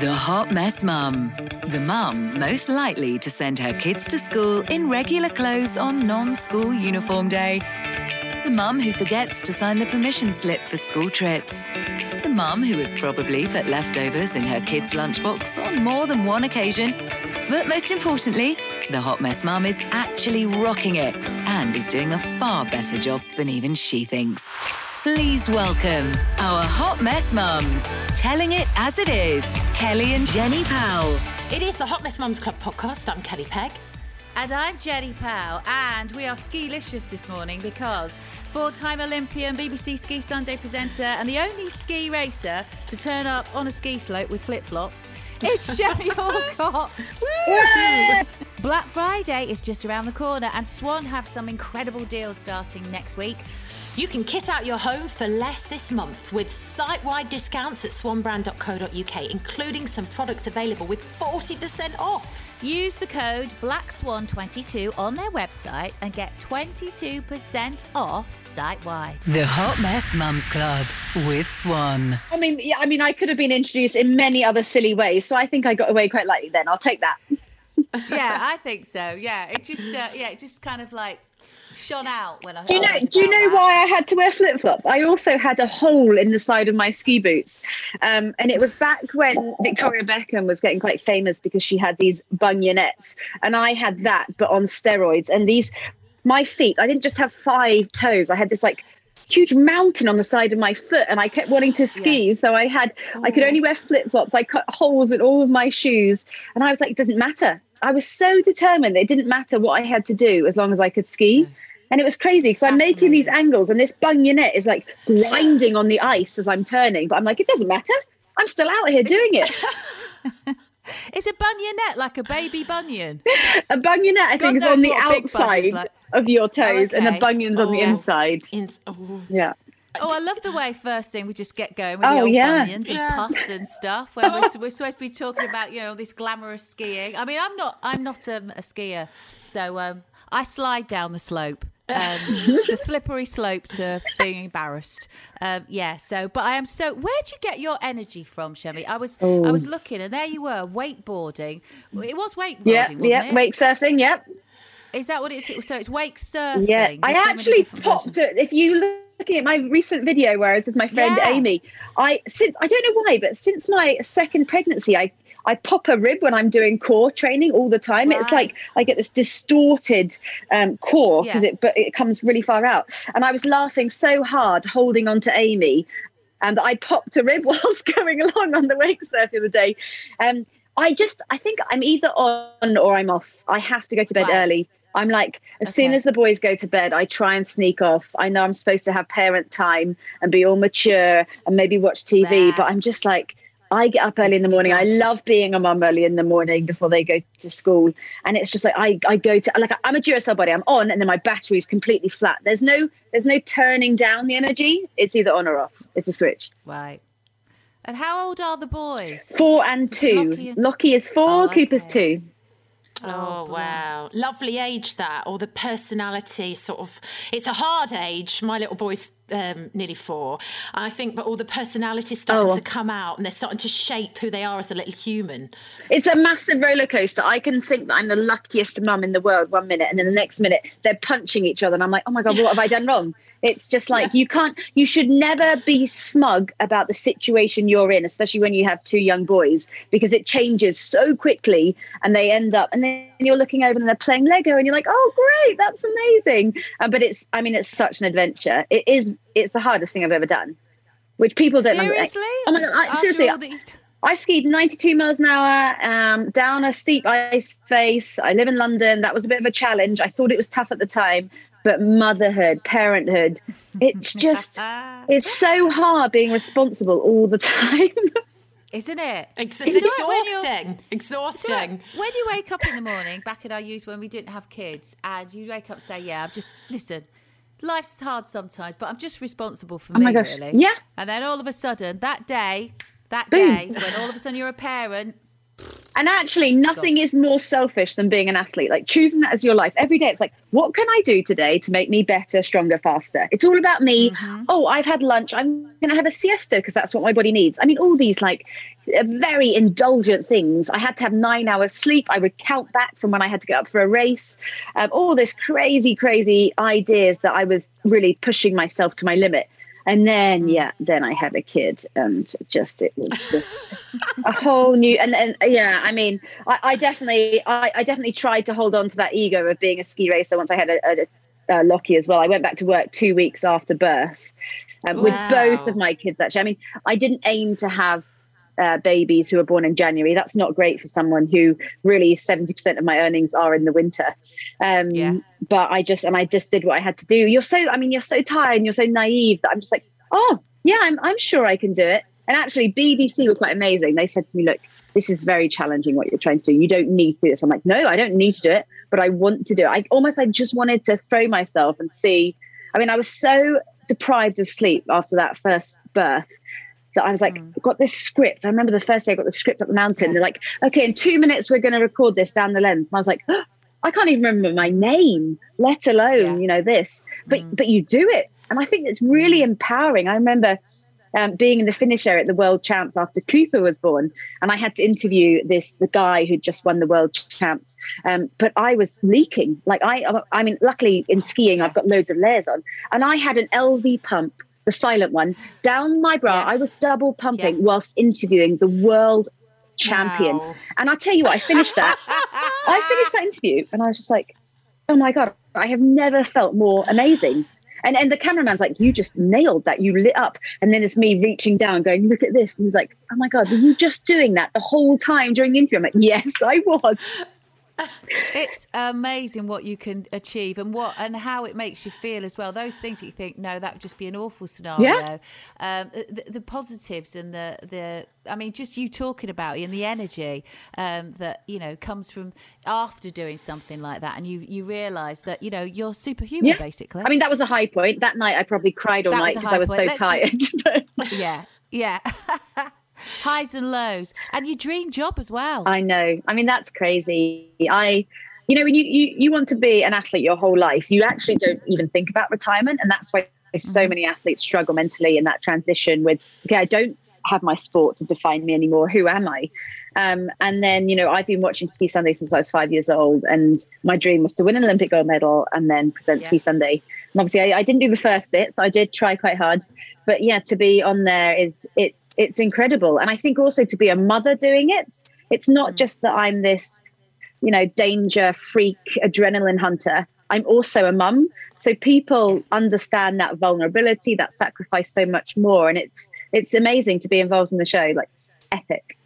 The Hot Mess Mum. The mum most likely to send her kids to school in regular clothes on non school uniform day. The mum who forgets to sign the permission slip for school trips. The mum who has probably put leftovers in her kid's lunchbox on more than one occasion. But most importantly, the Hot Mess Mum is actually rocking it and is doing a far better job than even she thinks. Please welcome our Hot Mess Mums, telling it as it is, Kelly and Jenny Powell. It is the Hot Mess Mums Club podcast. I'm Kelly Pegg. And I'm Jenny Powell, and we are skilicious this morning because four-time Olympian, BBC Ski Sunday presenter, and the only ski racer to turn up on a ski slope with flip-flops, it's Chemmy Alcott. Black Friday is just around the corner, and Swan have some incredible deals starting next week. You can kit out your home for less this month with site-wide discounts at swanbrand.co.uk, including some products available with 40% off. Use the code BlackSwan22 on their website and get 22% off site-wide. The Hot Mess Mums Club with Swan. I mean, yeah, I mean, I could have been introduced in many other silly ways, so I think I got away quite lightly. Then I'll take that. yeah, I think so. Yeah, it just, uh, yeah, it just kind of like shone out when I. Do you know? Do you know why I had to wear flip flops? I also had a hole in the side of my ski boots, um, and it was back when Victoria Beckham was getting quite famous because she had these bunionettes, and I had that but on steroids. And these, my feet, I didn't just have five toes. I had this like huge mountain on the side of my foot and I kept wanting to ski. Yeah. So I had, I could only wear flip flops. I cut holes in all of my shoes. And I was like, it doesn't matter. I was so determined that it didn't matter what I had to do as long as I could ski. And it was crazy because I'm making these angles and this bunionette is like grinding on the ice as I'm turning. But I'm like, it doesn't matter. I'm still out here doing it. it. Is a bunionette like a baby bunion? a bunionette, I think, is on the outside like. of your toes, oh, okay. and the bunion's oh, on the oh, yeah. inside. In- oh. Yeah. Oh, I love the way first thing we just get going with oh, the old yeah. bunions and yeah. puffs and stuff. Where we're, we're, supposed to be talking about you know this glamorous skiing. I mean, I'm not I'm not um, a skier, so um, I slide down the slope. Um, the slippery slope to being embarrassed. Um, yeah. So, but I am so. Where'd you get your energy from, Chemmy? I was I was looking, and there you were, wakeboarding. It was wakeboarding, yeah, yeah, it? wake surfing. Yep. Is that what it's? So it's wake surfing. Yeah, There's I so actually popped. it. If you looking at my recent video where I was with my friend yeah. Amy, I since I don't know why, but since my second pregnancy, I I pop a rib when I'm doing core training all the time. Right. It's like I get this distorted um, core because yeah. it but it comes really far out. And I was laughing so hard holding on to Amy, and I popped a rib whilst going along on the wake surf the other day. Um, I just I think I'm either on or I'm off. I have to go to bed early. I'm like, as okay. soon as the boys go to bed, I try and sneak off. I know I'm supposed to have parent time and be all mature and maybe watch TV, but I'm just like, I get up early in the morning. I love being a mum early in the morning before they go to school. And it's just like I, I go to like I'm a Duracell body. I'm on and then my battery is completely flat. There's no there's no turning down the energy. It's either on or off. It's a switch. Right. And how old are the boys? Four and two. Lockie, Lockie is four, oh, okay. Cooper's two. Oh, oh wow. Lovely age that, or the personality sort of. It's a hard age. My little boy's um, nearly four. I think, but all the personalities starting oh. to come out and they're starting to shape who they are as a little human. It's a massive roller coaster. I can think that I'm the luckiest mum in the world one minute, and then the next minute they're punching each other, and I'm like, oh my god, what have I done wrong? It's just like yeah. you can't, you should never be smug about the situation you're in, especially when you have two young boys, because it changes so quickly and they end up, and then you're looking over and they're playing Lego and you're like, oh, great, that's amazing. Uh, but it's, I mean, it's such an adventure. It is, it's the hardest thing I've ever done, which people don't Seriously? Oh my God, I, seriously. I skied 92 miles an hour um, down a steep ice face. I live in London. That was a bit of a challenge. I thought it was tough at the time, but motherhood, parenthood, it's just, it's so hard being responsible all the time. Isn't it? Ex- it's exhausting. When exhausting. When you wake up in the morning, back in our youth when we didn't have kids, and you wake up and say, Yeah, I've just, listen, life's hard sometimes, but I'm just responsible for oh me, really. Yeah. And then all of a sudden, that day, that day, when all of a sudden you're a parent, and actually, nothing is more selfish than being an athlete. Like choosing that as your life every day. It's like, what can I do today to make me better, stronger, faster? It's all about me. Mm-hmm. Oh, I've had lunch. I'm going to have a siesta because that's what my body needs. I mean, all these like uh, very indulgent things. I had to have nine hours sleep. I would count back from when I had to get up for a race. Um, all this crazy, crazy ideas that I was really pushing myself to my limit. And then, mm. yeah, then I had a kid, and just it was just a whole new. And then, yeah, I mean, I, I definitely, I, I, definitely tried to hold on to that ego of being a ski racer. Once I had a, a, a Lockie as well, I went back to work two weeks after birth um, wow. with both of my kids. Actually, I mean, I didn't aim to have uh, babies who are born in January. That's not great for someone who really 70% of my earnings are in the winter. Um, yeah. But I just, and I just did what I had to do. You're so, I mean, you're so tired and you're so naive that I'm just like, oh, yeah, I'm, I'm sure I can do it. And actually, BBC were quite amazing. They said to me, look, this is very challenging what you're trying to do. You don't need to do this. I'm like, no, I don't need to do it, but I want to do it. I almost, I just wanted to throw myself and see. I mean, I was so deprived of sleep after that first birth that I was like, mm. got this script. I remember the first day I got the script up the mountain. Yeah. They're like, okay, in two minutes we're going to record this down the lens. And I was like, oh, I can't even remember my name, let alone yeah. you know this. But mm. but you do it, and I think it's really mm. empowering. I remember. Um, being in the finish area at the world champs after Cooper was born, and I had to interview this the guy who just won the world champs. Um, but I was leaking, like I, I mean, luckily in skiing I've got loads of layers on, and I had an Elvie pump the silent one, down my bra. Yes. I was double pumping yes. whilst interviewing the world champion. Wow. And I tell you what, I finished that. I finished that interview and I was just like, oh my God, I have never felt more amazing. And and the cameraman's like, you just nailed that. You lit up. And then it's me reaching down, going, look at this. And he's like, oh my God, were you just doing that the whole time during the interview? I'm like, yes, I was it's amazing what you can achieve and what and how it makes you feel as well. Those things that you think, no, that would just be an awful scenario. Yeah. Um, the, the, positives and the the I mean, just you talking about it and the energy um, that you know comes from after doing something like that, and you you realise that you know you're superhuman yeah. basically. I mean, that was a high point. That night, I probably cried all that night because I was point. so Let's, tired. yeah, yeah. highs and lows, and your dream job as well. I know. I mean, that's crazy. I, you know, when you, you, you want to be an athlete your whole life, you actually don't even think about retirement. And that's why so mm-hmm. many athletes struggle mentally in that transition with, okay, I don't have my sport to define me anymore. Who am I? Um, and then, you know, I've been watching Ski Sunday since I was five years old, and my dream was to win an Olympic gold medal and then present yeah. Ski Sunday. And obviously, I, I, didn't do the first bit, so I did try quite hard. But yeah, to be on there is it's it's incredible, and I think also to be a mother doing it, it's not mm. just that I'm this, you know, danger freak adrenaline hunter. I'm also a mum, so people understand that vulnerability, that sacrifice so much more, and it's it's amazing to be involved in the show. Like epic.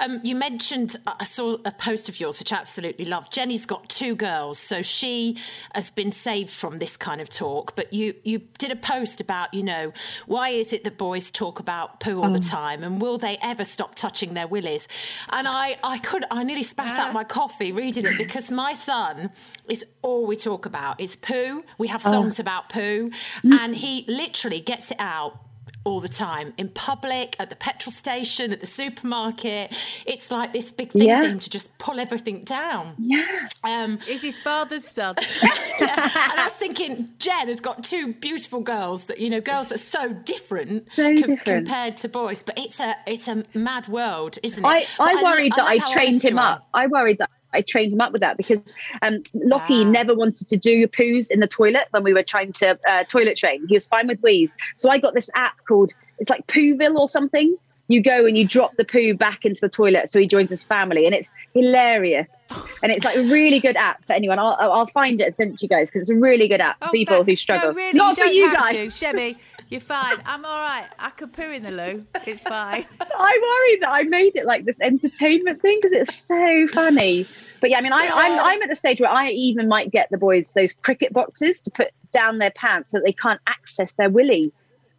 Um, you mentioned, uh, I saw a post of yours, which I absolutely love. Jenny's got two girls, so she has been saved from this kind of talk. But you, you did a post about, you know, why is it that boys talk about poo all the oh. time, and will they ever stop touching their willies? And I, I could, I nearly spat out my coffee reading it because my son is all we talk about is poo. We have oh. songs oh. about poo, mm. and he literally gets it out all the time in public, at the petrol station, at the supermarket. It's like this big thing yeah. for him to just pull everything down. Yeah. Um, is his father's son. yeah. And I was thinking, Jen has got two beautiful girls that you know, girls that are so different, so com- different. compared to boys. But it's a it's a mad world, isn't it? I, I worried I, that I, I trained him up. I worried that I trained him up with that because um, Lockie wow. never wanted to do poos in the toilet when we were trying to uh, toilet train. He was fine with wheeze. So I got this app called, it's like Pooville or something. You go and you drop the poo back into the toilet so he joins his family. And it's hilarious. And it's like a really good app for anyone. I'll, I'll find it and send it to you guys because it's a really good app for oh, people who struggle. No, really, Not you for you guys. To, Chemmy, you're fine. I'm all right. I could poo in the loo. It's fine. I worry that I made it like this entertainment thing because it's so funny. But yeah, I mean, I, I'm I'm at the stage where I even might get the boys those cricket boxes to put down their pants so that they can't access their willy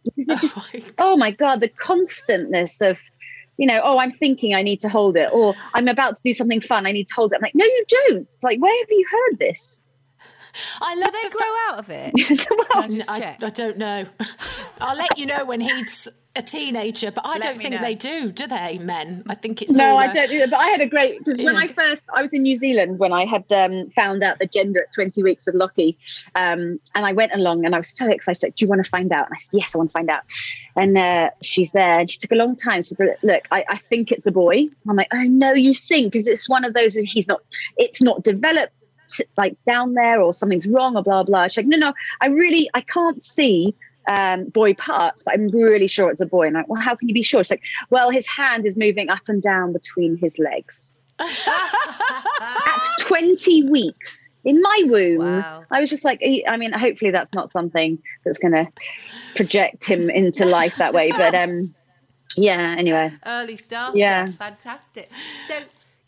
because they're oh just oh my, oh my god, the constantness of you know, oh, I'm thinking I need to hold it, or I'm about to do something fun, I need to hold it. I'm like, no, you don't. It's like, where have you heard this? I love Do they the grow fa- out of it? well, I, I, don't know. I'll let you know when he's a teenager, but I let don't think know. they do, do they, men? I think it's no, all, I don't. Either, but I had a great because yeah. when I first I was in New Zealand when I had um, found out the gender at 20 weeks with Lockie, um, and I went along and I was so excited. Like, do you want to find out? And I said, yes, I want to find out. And uh, she's there, and she took a long time. She said, look, I, I think it's a boy. I'm like, oh no, you think? Because it's one of those. He's not. It's not developed like down there or something's wrong or blah blah. She's like, no, no, I really I can't see um, boy parts, but I'm really sure it's a boy. And I'm like, well, how can you be sure? She's like, well, his hand is moving up and down between his legs. At 20 weeks in my womb, wow. I was just like, I mean, hopefully that's not something that's going to project him into life that way. But um, yeah, anyway. Early start. Yeah. Fantastic. So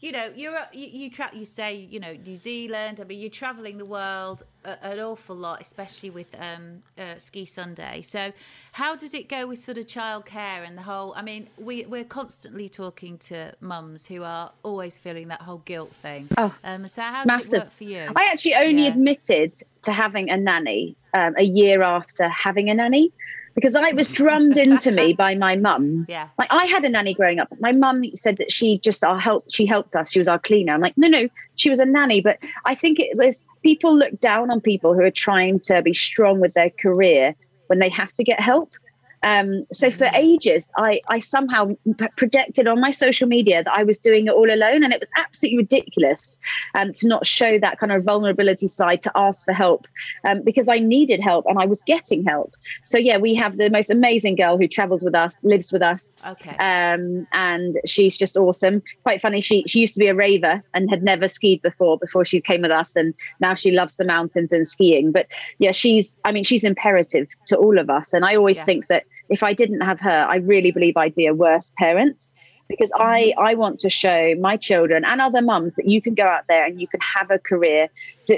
you know, you're you, you tra- you say you know New Zealand. I mean, you're traveling the world a, an awful lot, especially with um, uh, Ski Sunday. So, how does it go with sort of childcare and the whole? I mean, we we're constantly talking to mums who are always feeling that whole guilt thing. Oh, um, so how does massive. it work for you? I actually only yeah. admitted to having a nanny um, a year after having a nanny because I was drummed into me by my mum. Yeah. Like I had a nanny growing up. My mum said that she just our help she helped us. She was our cleaner. I'm like, no, no, she was a nanny. But I think it was people look down on people who are trying to be strong with their career when they have to get help. Um, so for ages, I, I somehow projected on my social media that I was doing it all alone, and it was absolutely ridiculous um, to not show that kind of vulnerability side to ask for help um, because I needed help and I was getting help. So yeah, we have the most amazing girl who travels with us, lives with us, okay, um, and she's just awesome. Quite funny. She she used to be a raver and had never skied before before she came with us, and now she loves the mountains and skiing. But yeah, she's I mean she's imperative to all of us, and I always yeah. think that if I didn't have her, I really believe I'd be a worse parent because I. I want to show my children and other mums that you can go out there and you can have a career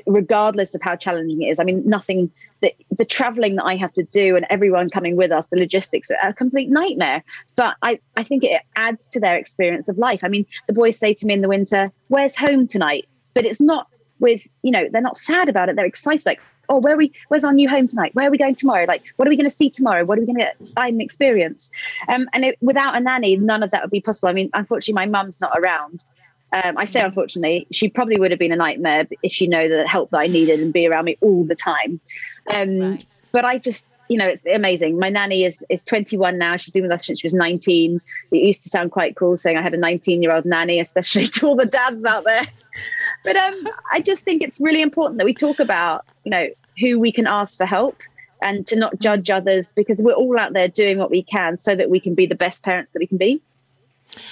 regardless of how challenging it is. I mean, nothing the, the traveling that I have to do and everyone coming with us, the logistics are a complete nightmare. But I, I think it adds to their experience of life. I mean, the boys say to me in the winter, Where's home tonight? But it's not with, you know, they're not sad about it. They're excited, like, oh, where we, where's our new home tonight? Where are we going tomorrow? Like, what are we going to see tomorrow? What are we going to find and experience? Um, and it, without a nanny, none of that would be possible. I mean, unfortunately, my mum's not around. Um, I say unfortunately, she probably would have been a nightmare if she knew the help that I needed and be around me all the time. Um, right. But I just, you know, it's amazing. My nanny is is 21 now. She's been with us since she was 19. It used to sound quite cool saying I had a 19 year old nanny, especially to all the dads out there. But um, I just think it's really important that we talk about, you know, who we can ask for help and to not judge others because we're all out there doing what we can so that we can be the best parents that we can be.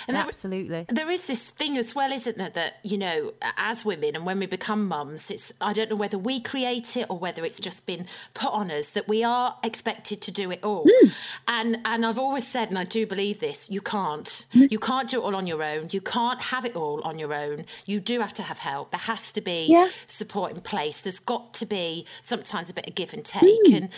And Absolutely. There, there is this thing as well, isn't there, that, you know, as women and when we become mums, it's, I don't know whether we create it or whether it's just been put on us that we are expected to do it all. Mm. And, and I've always said, and I do believe this, you can't. Mm. You can't do it all on your own. You can't have it all on your own. You do have to have help. There has to be yeah. support in place. There's got to be sometimes a bit of give and take. Mm. And,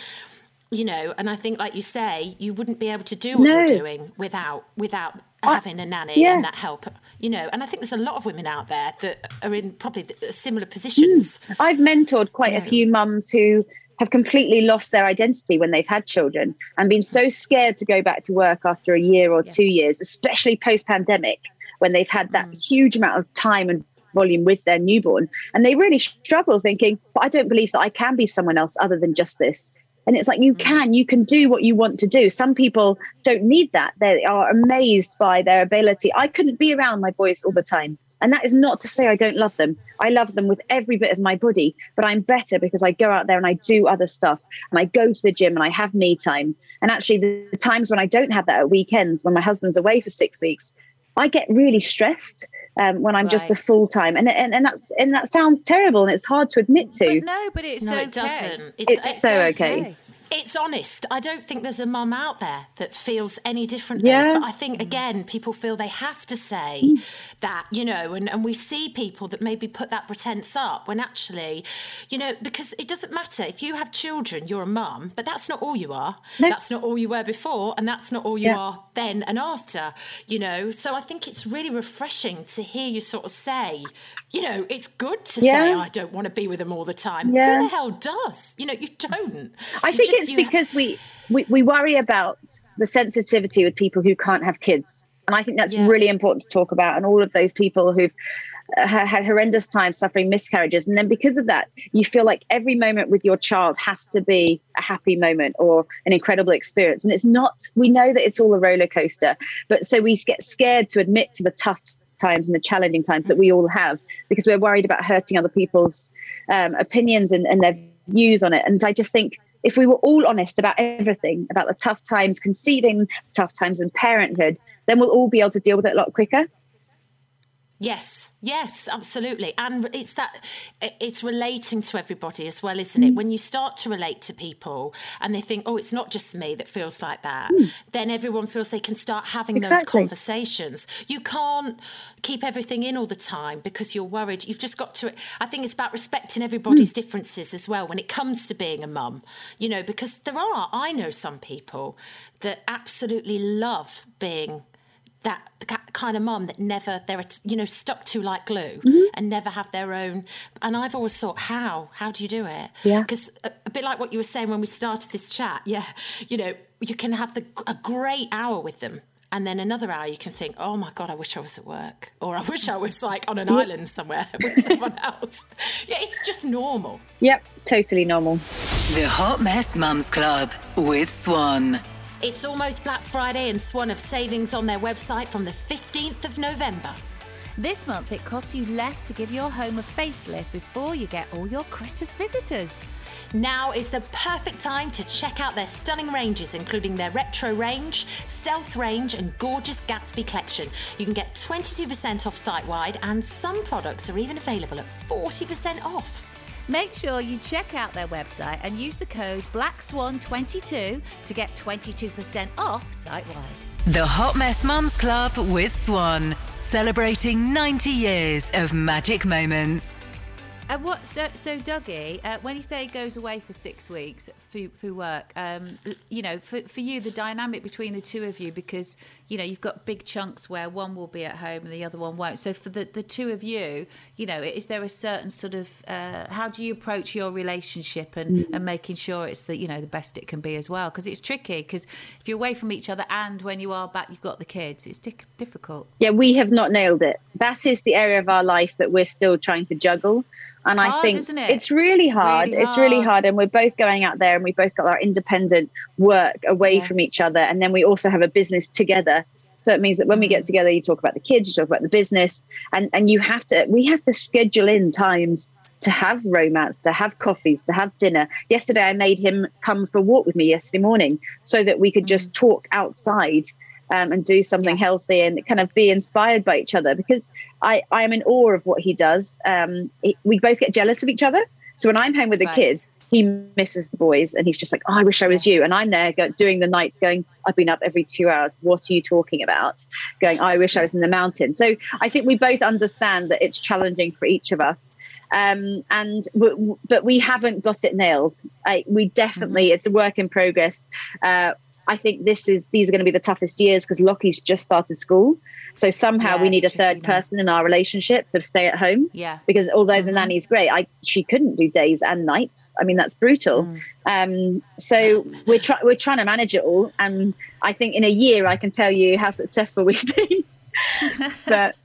you know, and I think, like you say, you wouldn't be able to do what no. you're doing without without having a nanny yeah. and that help you know and i think there's a lot of women out there that are in probably similar positions mm. i've mentored quite a few mums who have completely lost their identity when they've had children and been so scared to go back to work after a year or yeah. two years, especially post pandemic, when they've had that mm. huge amount of time and volume with their newborn. And they really struggle thinking, but I don't believe that I can be someone else other than just this. And it's like, you mm. can, you can do what you want to do. Some people don't need that. They are amazed by their ability. I couldn't be around my boys all the time. And that is not to say I don't love them. I love them with every bit of my body, but I'm better because I go out there and I do other stuff and I go to the gym and I have me time. And actually, the, the times when I don't have that at weekends, when my husband's away for six weeks, I get really stressed um, when I'm right. just a full time, and, and and that's and that sounds terrible, and it's hard to admit to. But no, but it's no, okay. it doesn't. It's, it's, it's so okay. okay it's honest. I don't think there's a mum out there that feels any differently. Yeah. But I think, again, people feel they have to say mm. that, you know, and, and we see people that maybe put that pretense up when actually, you know, because it doesn't matter. If you have children, you're a mum, but that's not all you are. No. That's not all you were before, and that's not all you yeah. are then and after, you know. So I think it's really refreshing to hear you sort of say, you know, it's good to yeah. say, I don't want to be with them all the time. Yeah. Who the hell does? You know, you don't. I you think it's because we, we, we worry about the sensitivity with people who can't have kids. And I think that's yeah. really important to talk about. And all of those people who've uh, had horrendous times suffering miscarriages. And then because of that, you feel like every moment with your child has to be a happy moment or an incredible experience. And it's not, we know that it's all a roller coaster. But so we get scared to admit to the tough times and the challenging times that we all have because we're worried about hurting other people's um, opinions and, and their views on it. And I just think if we were all honest about everything, about the tough times conceiving, tough times in parenthood, then we'll all be able to deal with it a lot quicker. Yes, yes, absolutely. And it's that it's relating to everybody as well, isn't it? Mm. When you start to relate to people and they think, oh, it's not just me that feels like that, mm. then everyone feels they can start having exactly. those conversations. You can't keep everything in all the time because you're worried. You've just got to, I think it's about respecting everybody's mm. differences as well when it comes to being a mum, you know, because there are, I know some people that absolutely love being that kind of mum that never they're you know stuck to like glue mm-hmm. and never have their own and i've always thought how? How do you do it? Yeah. Because a, a, bit like what you were saying when we started this chat yeah you know you can have the a great hour with them and then another hour you can think oh my god i wish i was at work or i wish i was like on an island somewhere with someone else. Yeah it's just normal. Yep totally normal. The hot mess mums club with swan it's almost Black Friday, and Swan have savings on their website from the 15th of November. This month, it costs you less to give your home a facelift before you get all your Christmas visitors. Now is the perfect time to check out their stunning ranges, including their retro range, stealth range, and gorgeous Gatsby collection. You can get 22% off site wide, and some products are even available at 40% off. Make sure you check out their website and use the code BlackSwan22 to get 22% off site wide. The Hot Mess Mums Club with Swan, celebrating 90 years of magic moments. And what? So, so Dougie, uh, when you say he goes away for six weeks through, through work, um, you know, for, for you, the dynamic between the two of you, because you know you've got big chunks where one will be at home and the other one won't. So for the the two of you, you know, is there a certain sort of uh, how do you approach your relationship and mm. and making sure it's the you know the best it can be as well? Because it's tricky. Because if you're away from each other and when you are back, you've got the kids. It's di- difficult. Yeah, we have not nailed it. That is the area of our life that we're still trying to juggle and hard, I think it? it's really hard. really hard. It's really hard. And we're both going out there and we both got our independent work away yeah. from each other. And then we also have a business together. So it means that when we get together, you talk about the kids, you talk about the business, and, and you have to, we have to schedule in times to have romance, to have coffees, to have dinner. Yesterday, I made him come for a walk with me yesterday morning so that we could just mm. talk outside um, and do something yeah. healthy and kind of be inspired by each other because I, I am in awe of what he does. Um, it, we both get jealous of each other. So when I'm home with the nice. kids, he misses the boys and he's just like, oh, I wish I was you. And I'm there go, doing the nights going, I've been up every two hours. What are you talking about? Going, I wish I was in the mountains. So I think we both understand that it's challenging for each of us. Um, and but we haven't got it nailed. I, we definitely, mm-hmm. it's a work in progress. Uh, I think this is these are going to be the toughest years because Lockie's just started school. So somehow yeah, we need a third person in our relationship to stay at home. Yeah. Because although mm-hmm. the nanny's great, I she couldn't do days and nights. I mean that's brutal. Mm. Um, so we're trying we're trying to manage it all, and I think in a year I can tell you how successful we've been. but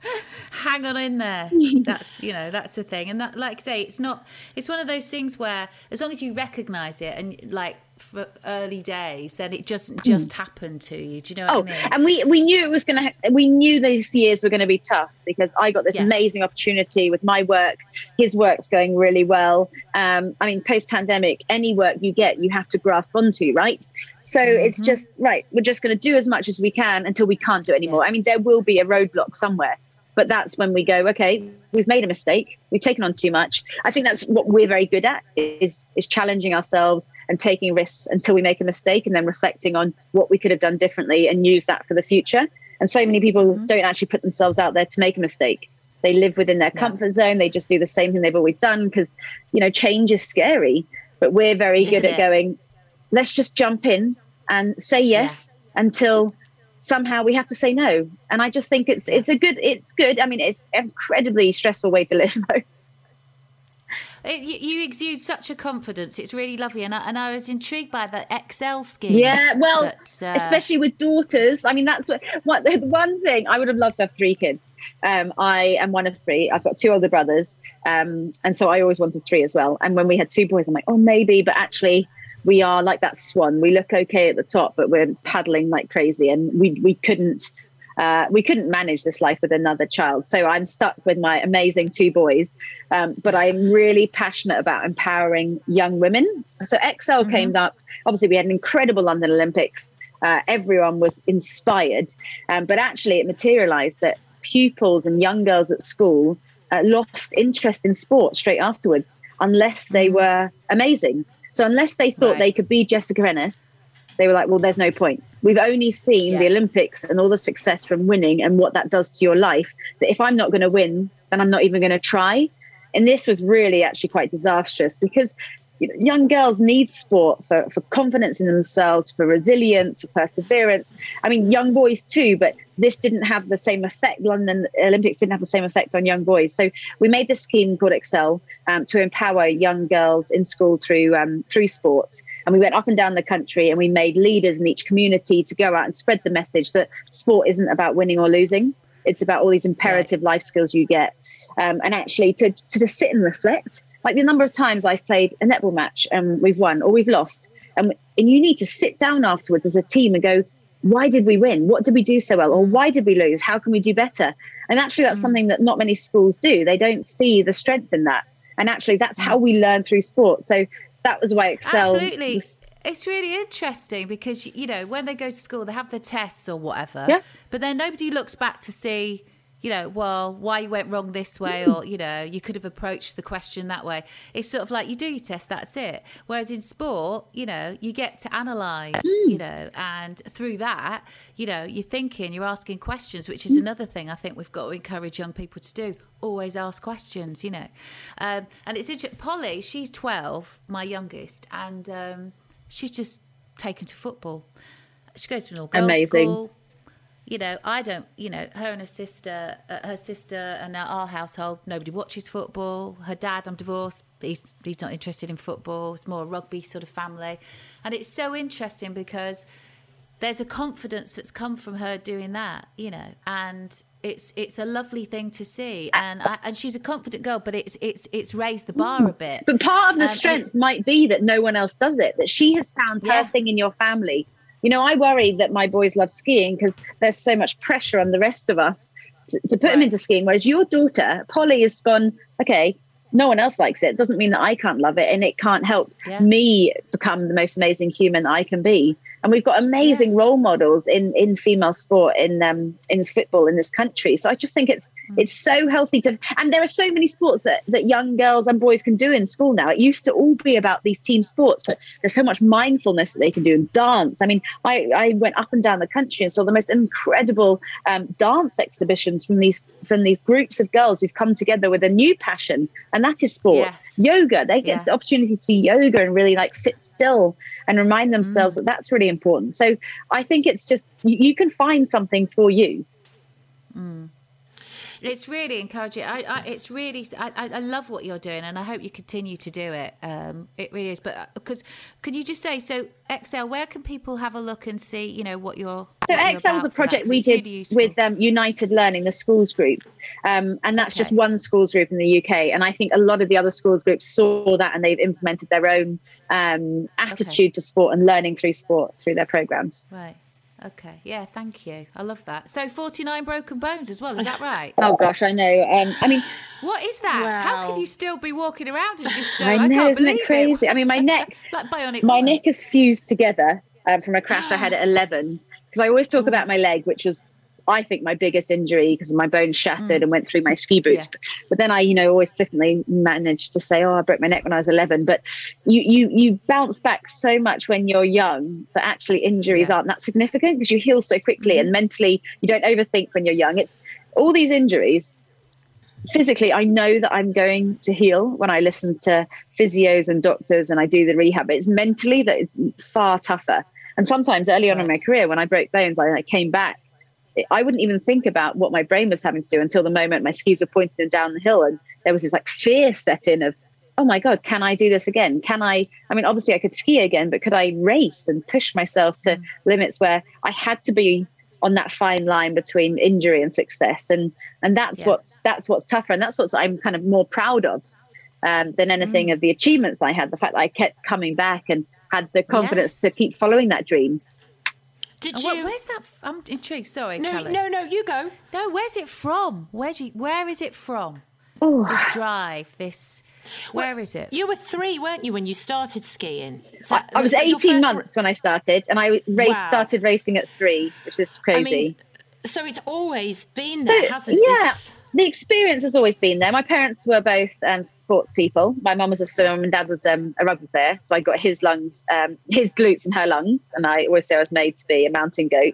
hang on in there. That's you know that's the thing, and that like I say, it's not. It's one of those things where as long as you recognise it and like for early days, then it just hmm. just happened to you. Do you know? oh, I mean? and we we knew it was gonna. Ha- we knew these years were going to be tough because I got this yeah. amazing opportunity with my work. His work's going really well. Um, I mean, post pandemic, any work you get, you have to grasp onto, right? So mm-hmm. it's just right. We're just going to do as much as we can until we can't do anymore. Yeah. I mean, there will be a roadblock somewhere but that's when we go, okay, we've made a mistake. We've taken on too much. I think that's what we're very good at is is challenging ourselves and taking risks until we make a mistake and then reflecting on what we could have done differently and use that for the future. And so many people mm-hmm. don't actually put themselves out there to make a mistake. They live within their comfort zone. They just do the same thing they've always done because, you know, change is scary. But we're very Isn't good at it? going, let's just jump in and say yes yeah. until somehow we have to say no. And I just think it's it's a good it's good. I mean, it's incredibly stressful way to live though. It, you exude such a confidence. It's really lovely, and I, and I was intrigued by the Excel scheme. Yeah, well, that, uh... especially with daughters. I mean, that's what, what the one thing I would have loved to have three kids. Um, I am one of three. I've got two older brothers, um, and so I always wanted three as well. And when we had two boys, I'm like, oh, maybe, but actually, we are like that swan. We look okay at the top, but we're paddling like crazy, and we we couldn't uh, we couldn't manage this life with another child. So I'm stuck with my amazing two boys. Um, but I'm really passionate about empowering young women. So Excel mm-hmm. came up. Obviously, we had an incredible London Olympics. Uh, everyone was inspired, um, but actually, it materialized that pupils and young girls at school uh, lost interest in sport straight afterwards, unless they mm-hmm. were amazing. So unless they thought right. they could be Jessica Ennis, they were like, well, there's no point. We've only seen yeah. the Olympics and all the success from winning and what that does to your life. That if I'm not going to win, then I'm not even going to try. And this was really actually quite disastrous because you know, young girls need sport for, for confidence in themselves, for resilience, for perseverance. I mean, young boys too, but this didn't have the same effect. London Olympics didn't have the same effect on young boys. So we made this scheme called Excel um, to empower young girls in school through um, through sport. And we went up and down the country and we made leaders in each community to go out and spread the message that sport isn't about winning or losing. It's about all these imperative life skills you get. Um, and actually to, to, to sit and reflect like the number of times I've played a netball match and we've won or we've lost, and and you need to sit down afterwards as a team and go, why did we win? What did we do so well? Or why did we lose? How can we do better? And actually, that's mm. something that not many schools do. They don't see the strength in that. And actually, that's how we learn through sport. So that was why Excel. Absolutely. Was, it's really interesting because you know when they go to school they have their tests or whatever yeah. but then nobody looks back to see you know, well, why you went wrong this way, or, you know, you could have approached the question that way. It's sort of like you do your test, that's it. Whereas in sport, you know, you get to analyse, mm. you know, and through that, you know, you're thinking, you're asking questions, which is another thing I think we've got to encourage young people to do. Always ask questions, you know. Um, and it's interesting. Polly, she's 12, my youngest, and um, she's just taken to football. She goes to an all girls school you know, I don't, you know, her and her sister, uh, her sister and our household, nobody watches football. Her dad, I'm divorced, he's, he's not interested in football. It's more a rugby sort of family. And it's so interesting because there's a confidence that's come from her doing that, you know, and it's it's a lovely thing to see. And I, and she's a confident girl, but it's it's it's raised the bar a bit. But part of the um, strength might be that no one else does it. That she has found yeah. her thing in your family you know, I worry that my boys love skiing because there's so much pressure on the rest of us to, to put right. them into skiing. Whereas your daughter, Polly, has gone, okay, no one else likes it. it doesn't mean that I can't love it and it can't help yeah. me become the most amazing human I can be and we've got amazing yeah. role models in in female sport in um in football in this country so i just think it's mm. it's so healthy to and there are so many sports that that young girls and boys can do in school now it used to all be about these team sports but there's so much mindfulness that they can do in dance i mean i i went up and down the country and saw the most incredible um, dance exhibitions from these from these groups of girls who've come together with a new passion and that is sport, yes. yoga. They get yeah. the opportunity to yoga and really like sit still and remind themselves mm. that that's really important. So I think it's just you, you can find something for you. Mm. It's really encouraging. I, I it's really, I, I love what you're doing, and I hope you continue to do it. Um, it really is. But because, uh, could you just say so? Excel, where can people have a look and see, you know, what you're? So Excel is a project we did really with um, United Learning, the schools group, um, and that's okay. just one schools group in the UK. And I think a lot of the other schools groups saw that and they've implemented their own um, attitude okay. to sport and learning through sport through their programs. Right. Okay. Yeah. Thank you. I love that. So forty nine broken bones as well. Is that right? oh gosh, I know. Um, I mean, what is that? Wow. How can you still be walking around and just so? I know, I isn't it crazy? It. I mean, my neck, like bionic. My woman. neck is fused together um, from a crash I had at eleven. Because I always talk about my leg, which was I think my biggest injury because my bone shattered mm. and went through my ski boots. Yeah. But, but, then I, you know, always flippantly managed to say, "Oh, I broke my neck when I was 11." But you you you bounce back so much when you're young that actually injuries yeah. aren't that significant because you heal so quickly mm. and mentally you don't overthink when you're young. It's all these injuries. Physically, I know that I'm going to heal when I listen to physios and doctors and I do the rehab. It's mentally that it's far tougher. And sometimes early on in my career, when I broke bones, I, I came back I wouldn't even think about what my brain was having to do until the moment my skis were pointing down the hill, and there was this like fear set in of, oh my god, can I do this again? Can I? I mean, obviously I could ski again, but could I race and push myself to mm. limits where I had to be on that fine line between injury and success, and and that's yeah. what's that's what's tougher, and that's what I'm kind of more proud of um, than anything mm. of the achievements I had. The fact that I kept coming back and had the confidence yes. to keep following that dream. Did you? where's that? I'm intrigued. Sorry, no, Callie. no, no. You go. No, where's it from? Where's you, where is it from? Ooh. This drive, this. Where well, is it? You were three, weren't you, when you started skiing? That, I, I, was 18 months when I started, and I raced, wow. started racing at three, which is crazy. I mean, so it's always been there, hasn't it? Yeah. This the experience has always been there. My parents were both um, sports people. My mum was a swimmer, and dad was um, a rugby player. So I got his lungs, um, his glutes, and her lungs. And I always say I was made to be a mountain goat.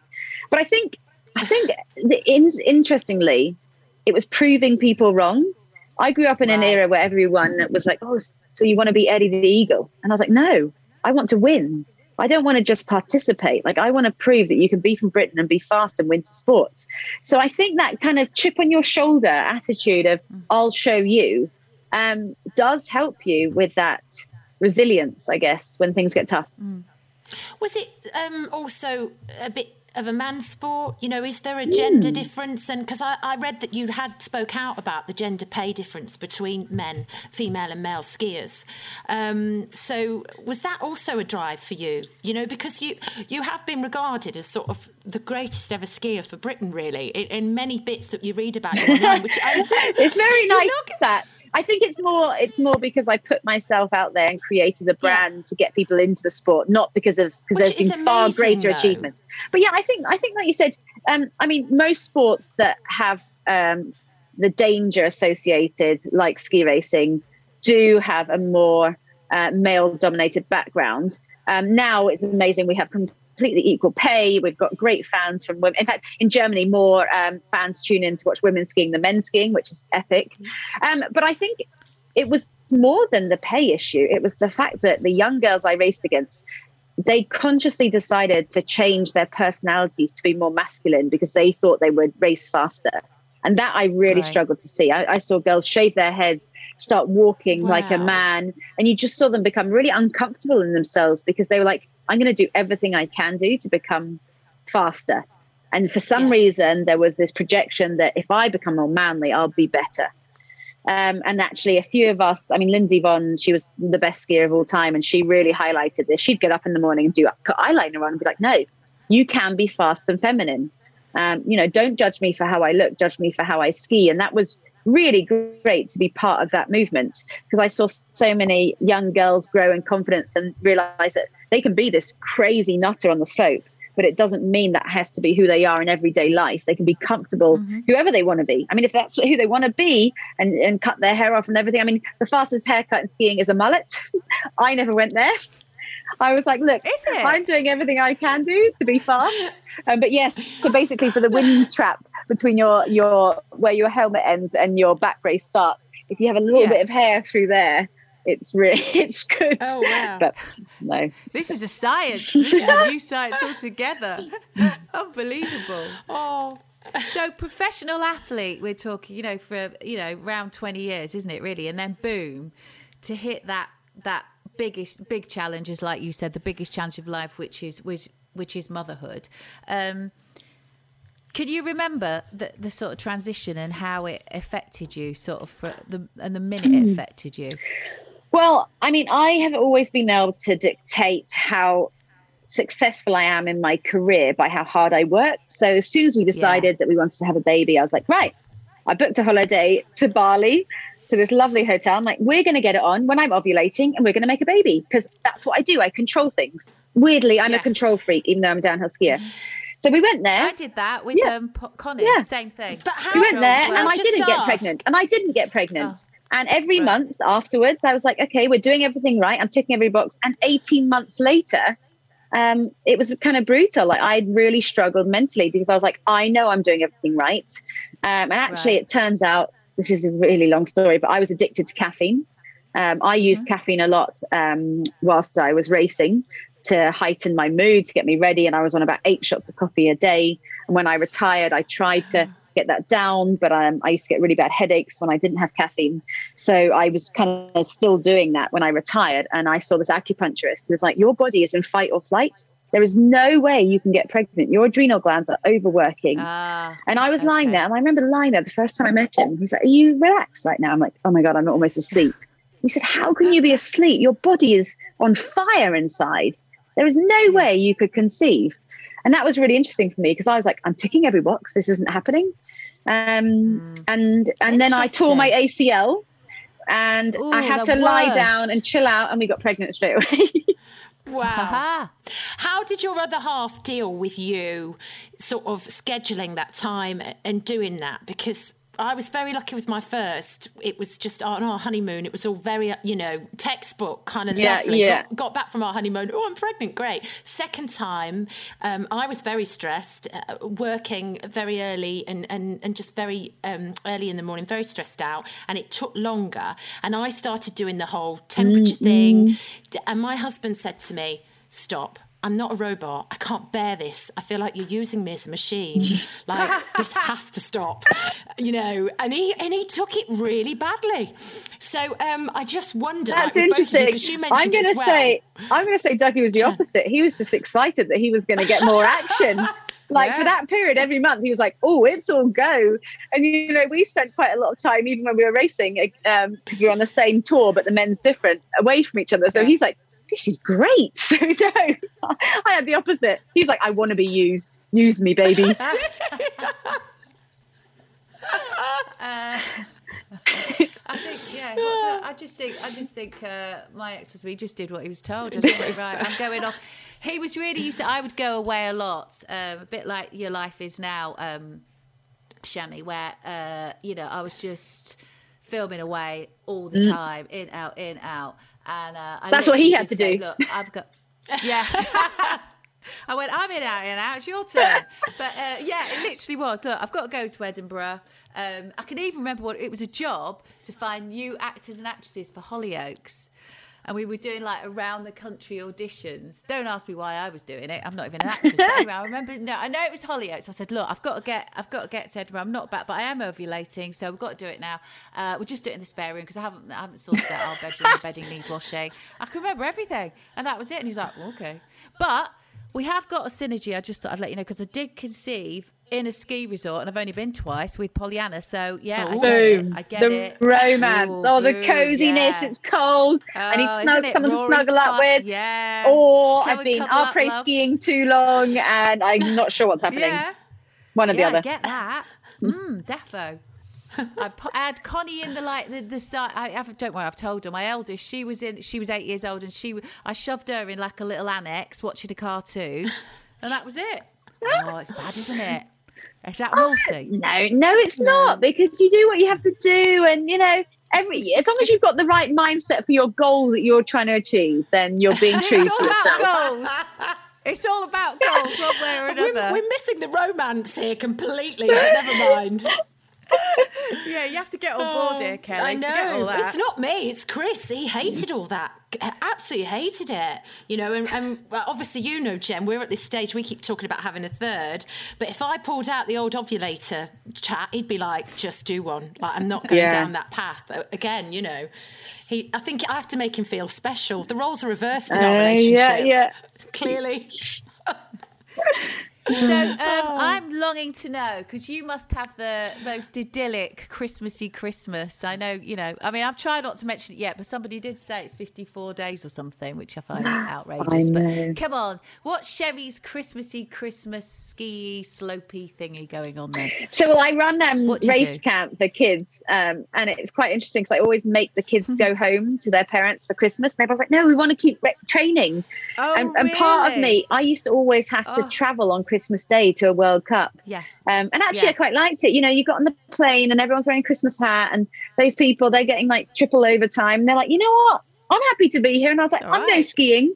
But I think, I think, the, in, interestingly, it was proving people wrong. I grew up in an era where everyone was like, "Oh, so you want to be Eddie the Eagle?" And I was like, "No, I want to win." I don't want to just participate. Like I want to prove that you can be from Britain and be fast and winter sports. So I think that kind of chip on your shoulder attitude of mm. I'll show you um, does help you with that resilience, I guess, when things get tough. Mm. Was it um, also a bit of a man's sport? You know, is there a gender mm. difference? And because I, I, read that you had spoke out about the gender pay difference between men, female and male skiers. Um, so was that also a drive for you? You know, because you you have been regarded as sort of the greatest ever skier for Britain, really, in, in many bits that you read about online. Which I it's very nice look, that I think it's more it's more because I put myself out there and created a brand yeah. to get people into the sport, not because of because there's been amazing, far greater though. achievements. But yeah, I think I think like you said, um, I mean, most sports that have um, the danger associated, like ski racing, do have a more uh, male-dominated background. Um, now it's amazing we have completely equal pay. We've got great fans from women. In fact, in Germany, more um, fans tune in to watch women skiing than men skiing, which is epic. Um, but I think it was more than the pay issue. It was the fact that the young girls I raced against, they consciously decided to change their personalities to be more masculine because they thought they would race faster. And that I really right. struggled to see. I, I, saw girls shave their heads, start walking wow. like a man, and you just saw them become really uncomfortable in themselves because they were like, I'm going to do everything I can do to become faster. And for some yeah. reason, there was this projection that if I become more manly, I'll be better. Um, and actually, a few of us, I mean, Lindsey Vonn, she was the best skier of all time, and she really highlighted this. She'd get up in the morning and do put eyeliner on and be like, no, you can be fast and feminine. Um, you know, don't judge me for how I look, judge me for how I ski. And that was really great to be part of that movement because I saw so many young girls grow in confidence and realize that they can be this crazy nutter on the slope, but it doesn't mean that has to be who they are in everyday life. They can be comfortable, mm-hmm. whoever they want to be. I mean, if that's who they want to be and, and cut their hair off and everything, I mean, the fastest haircut in skiing is a mullet. I never went there. I was like, look, I'm doing everything I can do to be fast. Um, but yes, so basically for the wind trap, between your your where your helmet ends and your back brace starts. If you have a little yeah. bit of hair through there, it's really it's good. Oh wow! But no, this is a science. This is a new science altogether. Unbelievable. Oh. So professional athlete, we're talking, you know, for you know, around twenty years, isn't it? Really, and then boom, to hit that that biggest big challenge is like you said, the biggest challenge of life, which is which which is motherhood. Um, can you remember the, the sort of transition and how it affected you, sort of, for the and the minute it hmm. affected you? Well, I mean, I have always been able to dictate how successful I am in my career by how hard I work. So as soon as we decided yeah. that we wanted to have a baby, I was like, right, I booked a holiday to Bali to this lovely hotel. I'm like, we're going to get it on when I'm ovulating and we're going to make a baby because that's what I do. I control things. Weirdly, I'm yes. a control freak, even though I'm a downhill skier. So we went there. I did that with yeah. um, Connie. Yeah. Same thing. But how? We went there, well, and I didn't ask. get pregnant. And I didn't get pregnant. Oh. And every right. month afterwards, I was like, okay, we're doing everything right. I'm ticking every box. And 18 months later, um, it was kind of brutal. Like I really struggled mentally because I was like, I know I'm doing everything right. Um, and actually, right. it turns out this is a really long story, but I was addicted to caffeine. Um, I used mm-hmm. caffeine a lot um, whilst I was racing to heighten my mood, to get me ready. And I was on about eight shots of coffee a day. And when I retired, I tried to get that down, but um, I used to get really bad headaches when I didn't have caffeine. So I was kind of still doing that when I retired. And I saw this acupuncturist who was like, Your body is in fight or flight. There is no way you can get pregnant. Your adrenal glands are overworking. Uh, and I was okay. lying there, and I remember lying there the first time I met him. He's like, Are you relaxed right now? I'm like, Oh my God, I'm almost asleep. He said, How can you be asleep? Your body is on fire inside. There is no way you could conceive. And that was really interesting for me because I was like, I'm ticking every box. This isn't happening. Um, mm. And and then I tore my ACL, and Ooh, I had to worst. lie down and chill out, and we got pregnant straight away. Wow. How did your other half deal with you sort of scheduling that time and doing that? Because I was very lucky with my first. It was just on our honeymoon. It was all very, you know, textbook kind of yeah, lovely. Yeah. Got, got, back from our honeymoon. Oh, I'm pregnant. Great. Second time, um, I was very stressed, uh, working very early and, and, and just very um, early in the morning, very stressed out. And it took longer. And I started doing the whole temperature mm-hmm. thing. And my husband said to me, stop I'm not a robot. I can't bear this. I feel like you're using me as a machine. Like this has to stop. You know, and he and he took it really badly. So um, I just wonder. That's like, interesting. You, I'm going to well. say I'm going to say Dougie was the opposite. He was just excited that he was going to get more action. like yeah. for that period every month he was like oh it's all go and you know we spent quite a lot of time even when we were racing because um, we were on the same tour but the men's different away from each other so yeah. he's like this is great. So no, I had the opposite. He's like, I want to be used. Use me, baby. uh, I think, yeah. I just think, I just think uh, my ex-husband just did what he was told. Just right, I'm going off. He was really used to. I would go away a lot, um, a bit like your life is now, um, Chemmy, where uh, you know I was just filming away all the mm. time, in out, in out. And uh, that's what he had to said, do. Look, I've got, yeah. I went, I'm in out and out. It's your turn. But uh, yeah, it literally was. Look, I've got to go to Edinburgh. Um, I can even remember what it was a job to find new actors and actresses for Hollyoaks and we were doing like around the country auditions. Don't ask me why I was doing it. I'm not even an actress. anyway, I remember. No, I know it was Hollyoaks. I said, look, I've got to get, I've got to get to Edinburgh. I'm not back, but I am ovulating, so we've got to do it now. Uh, we'll just do it in the spare room because I haven't, I haven't sorted out our bedroom. the bedding needs washing. I can remember everything, and that was it. And he was like, well, okay, but we have got a synergy. I just thought I'd let you know because I did conceive in a ski resort, and I've only been twice with Pollyanna. So yeah, I get it. I get the it. romance, Ooh, oh, the coziness. Yeah. It's cold. Oh, I need snug, someone to snuggle up with. Yeah. Or I've been après skiing too long, and I'm not sure what's happening. Yeah. One or yeah, the other. I Get that? Mm, defo. I, had Connie in the like the, the side. I have, don't worry, I've told her. My eldest, she was in. She was eight years old, and she I shoved her in like a little annex watching a cartoon, and that was it. Oh, it's bad, isn't it? Is that naughty? Oh, no, no, it's no. not because you do what you have to do, and you know, every as long as you've got the right mindset for your goal that you're trying to achieve, then you're being true to yourself. Goals. It's all about goals, one way or another. We're, we're missing the romance here completely, but never mind. Yeah, you have to get on board here, Kelly. I know. It's not me. It's Chris. He hated all that. Absolutely hated it. You know, and, and obviously you know, Jen. We're at this stage. We keep talking about having a third, but if I pulled out the old ovulator chat, he'd be like, "Just do one." Like I'm not going yeah. down that path again. You know, he. I think I have to make him feel special. The roles are reversed in our relationship. Uh, yeah, yeah. Clearly. So um, oh. I'm longing to know because you must have the most idyllic Christmassy Christmas. I know, you know. I mean, I've tried not to mention it yet, but somebody did say it's 54 days or something, which I find outrageous. I but come on, what's Chemmy's Christmassy Christmas ski slopey thingy going on there? So, well, I run um, race camp for kids, um, and it's quite interesting because I always make the kids hmm. go home to their parents for Christmas, and everyone's like, "No, we want to keep re- training." Oh, and, and part of me, I used to always have to oh. travel on Christmas Day to a World Cup. Yeah. Um, and actually, yeah. I quite liked it. You know, you got on the plane and everyone's wearing a Christmas hat, and those people, they're getting like triple overtime. And they're like, you know what? I'm happy to be here. And I was like, I'm no skiing.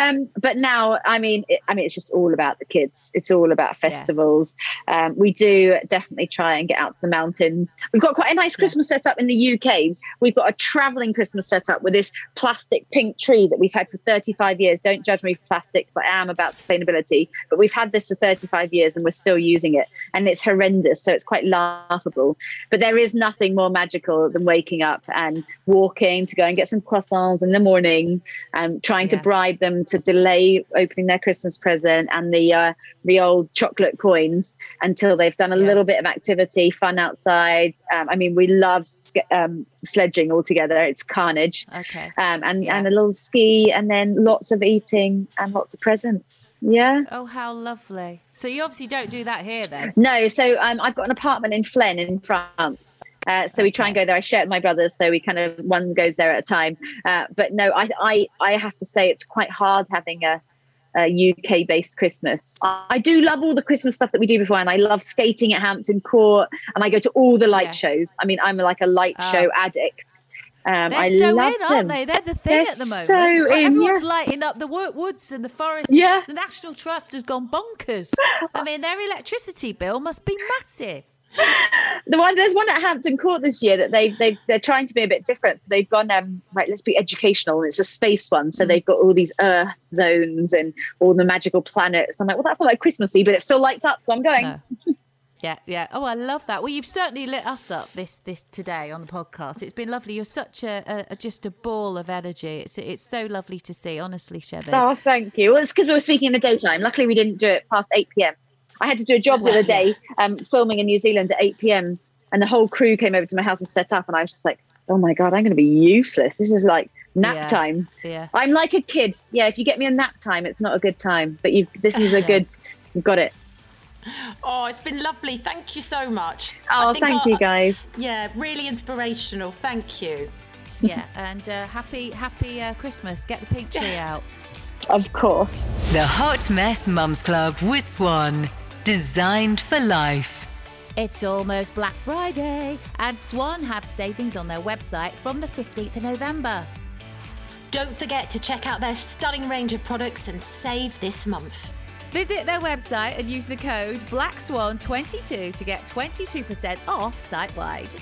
Um, but now, I mean, it, I mean, it's just all about the kids. It's all about festivals. Yeah. Um, we do definitely try and get out to the mountains. We've got quite a nice Christmas yeah. setup in the UK. We've got a traveling Christmas setup with this plastic pink tree that we've had for 35 years. Don't judge me for plastics. I am about sustainability, but we've had this for 35 years and we're still using it. And it's horrendous. So it's quite laughable. But there is nothing more magical than waking up and walking to go and get some croissants in the morning, um, trying yeah. to bribe them to delay opening their Christmas present and the uh, the old chocolate coins until they've done a yeah. little bit of activity, fun outside. Um, I mean, we love um, sledging all together. It's carnage. Okay. Um, and yeah. and a little ski, and then lots of eating and lots of presents. Yeah. Oh, how lovely. So you obviously don't do that here then? No. So um, I've got an apartment in Flaine in France. Uh, so okay. we try and go there. I share it with my brothers, so we kind of one goes there at a time. Uh, but no, I, I I have to say it's quite hard having a, UK based Christmas. I do love all the Christmas stuff that we do before, and I love skating at Hampton Court, and I go to all the light yeah. shows. I mean, I'm like a light oh. show addict. Um, They're I so in, them. aren't they? They're the thing They're at the moment. So in, Everyone's yeah. lighting up the woods and the forest. Yeah. The National Trust has gone bonkers. I mean, their electricity bill must be massive the one there's one at Hampton Court this year that they they they're trying to be a bit different. So they've gone um right, let's be educational, and it's a space one. So mm. they've got all these Earth zones and all the magical planets. I'm like, well, that's not like Christmassy, but it still lights up, so I'm going. No. Yeah, yeah. Oh, I love that. Well, you've certainly lit us up this this today on the podcast. It's been lovely. You're such a, a just a ball of energy. It's it's so lovely to see. Honestly, Chemmy. Oh, thank you. Well, it's because we were speaking in the daytime. Luckily, we didn't do it past eight pm. I had to do a job the other day, um, filming in New Zealand at 8 p.m. And the whole crew came over to my house and set up. And I was just like, oh my God, I'm going to be useless. This is like nap yeah. time. Yeah. I'm like a kid. Yeah, if you get me a nap time, it's not a good time. But you've, this is a good, you've got it. Oh, it's been lovely. Thank you so much. Oh, thank our, you guys. Yeah, really inspirational. Thank you. Yeah, and uh, happy, happy uh, Christmas. Get the pink tree out. Of course. The Hot Mess Mums Club with Swan designed for life. It's almost Black Friday, and Swan have savings on their website from the 15th of November. Don't forget to check out their stunning range of products and save this month. Visit their website and use the code BlackSwan22 to get 22% off site wide.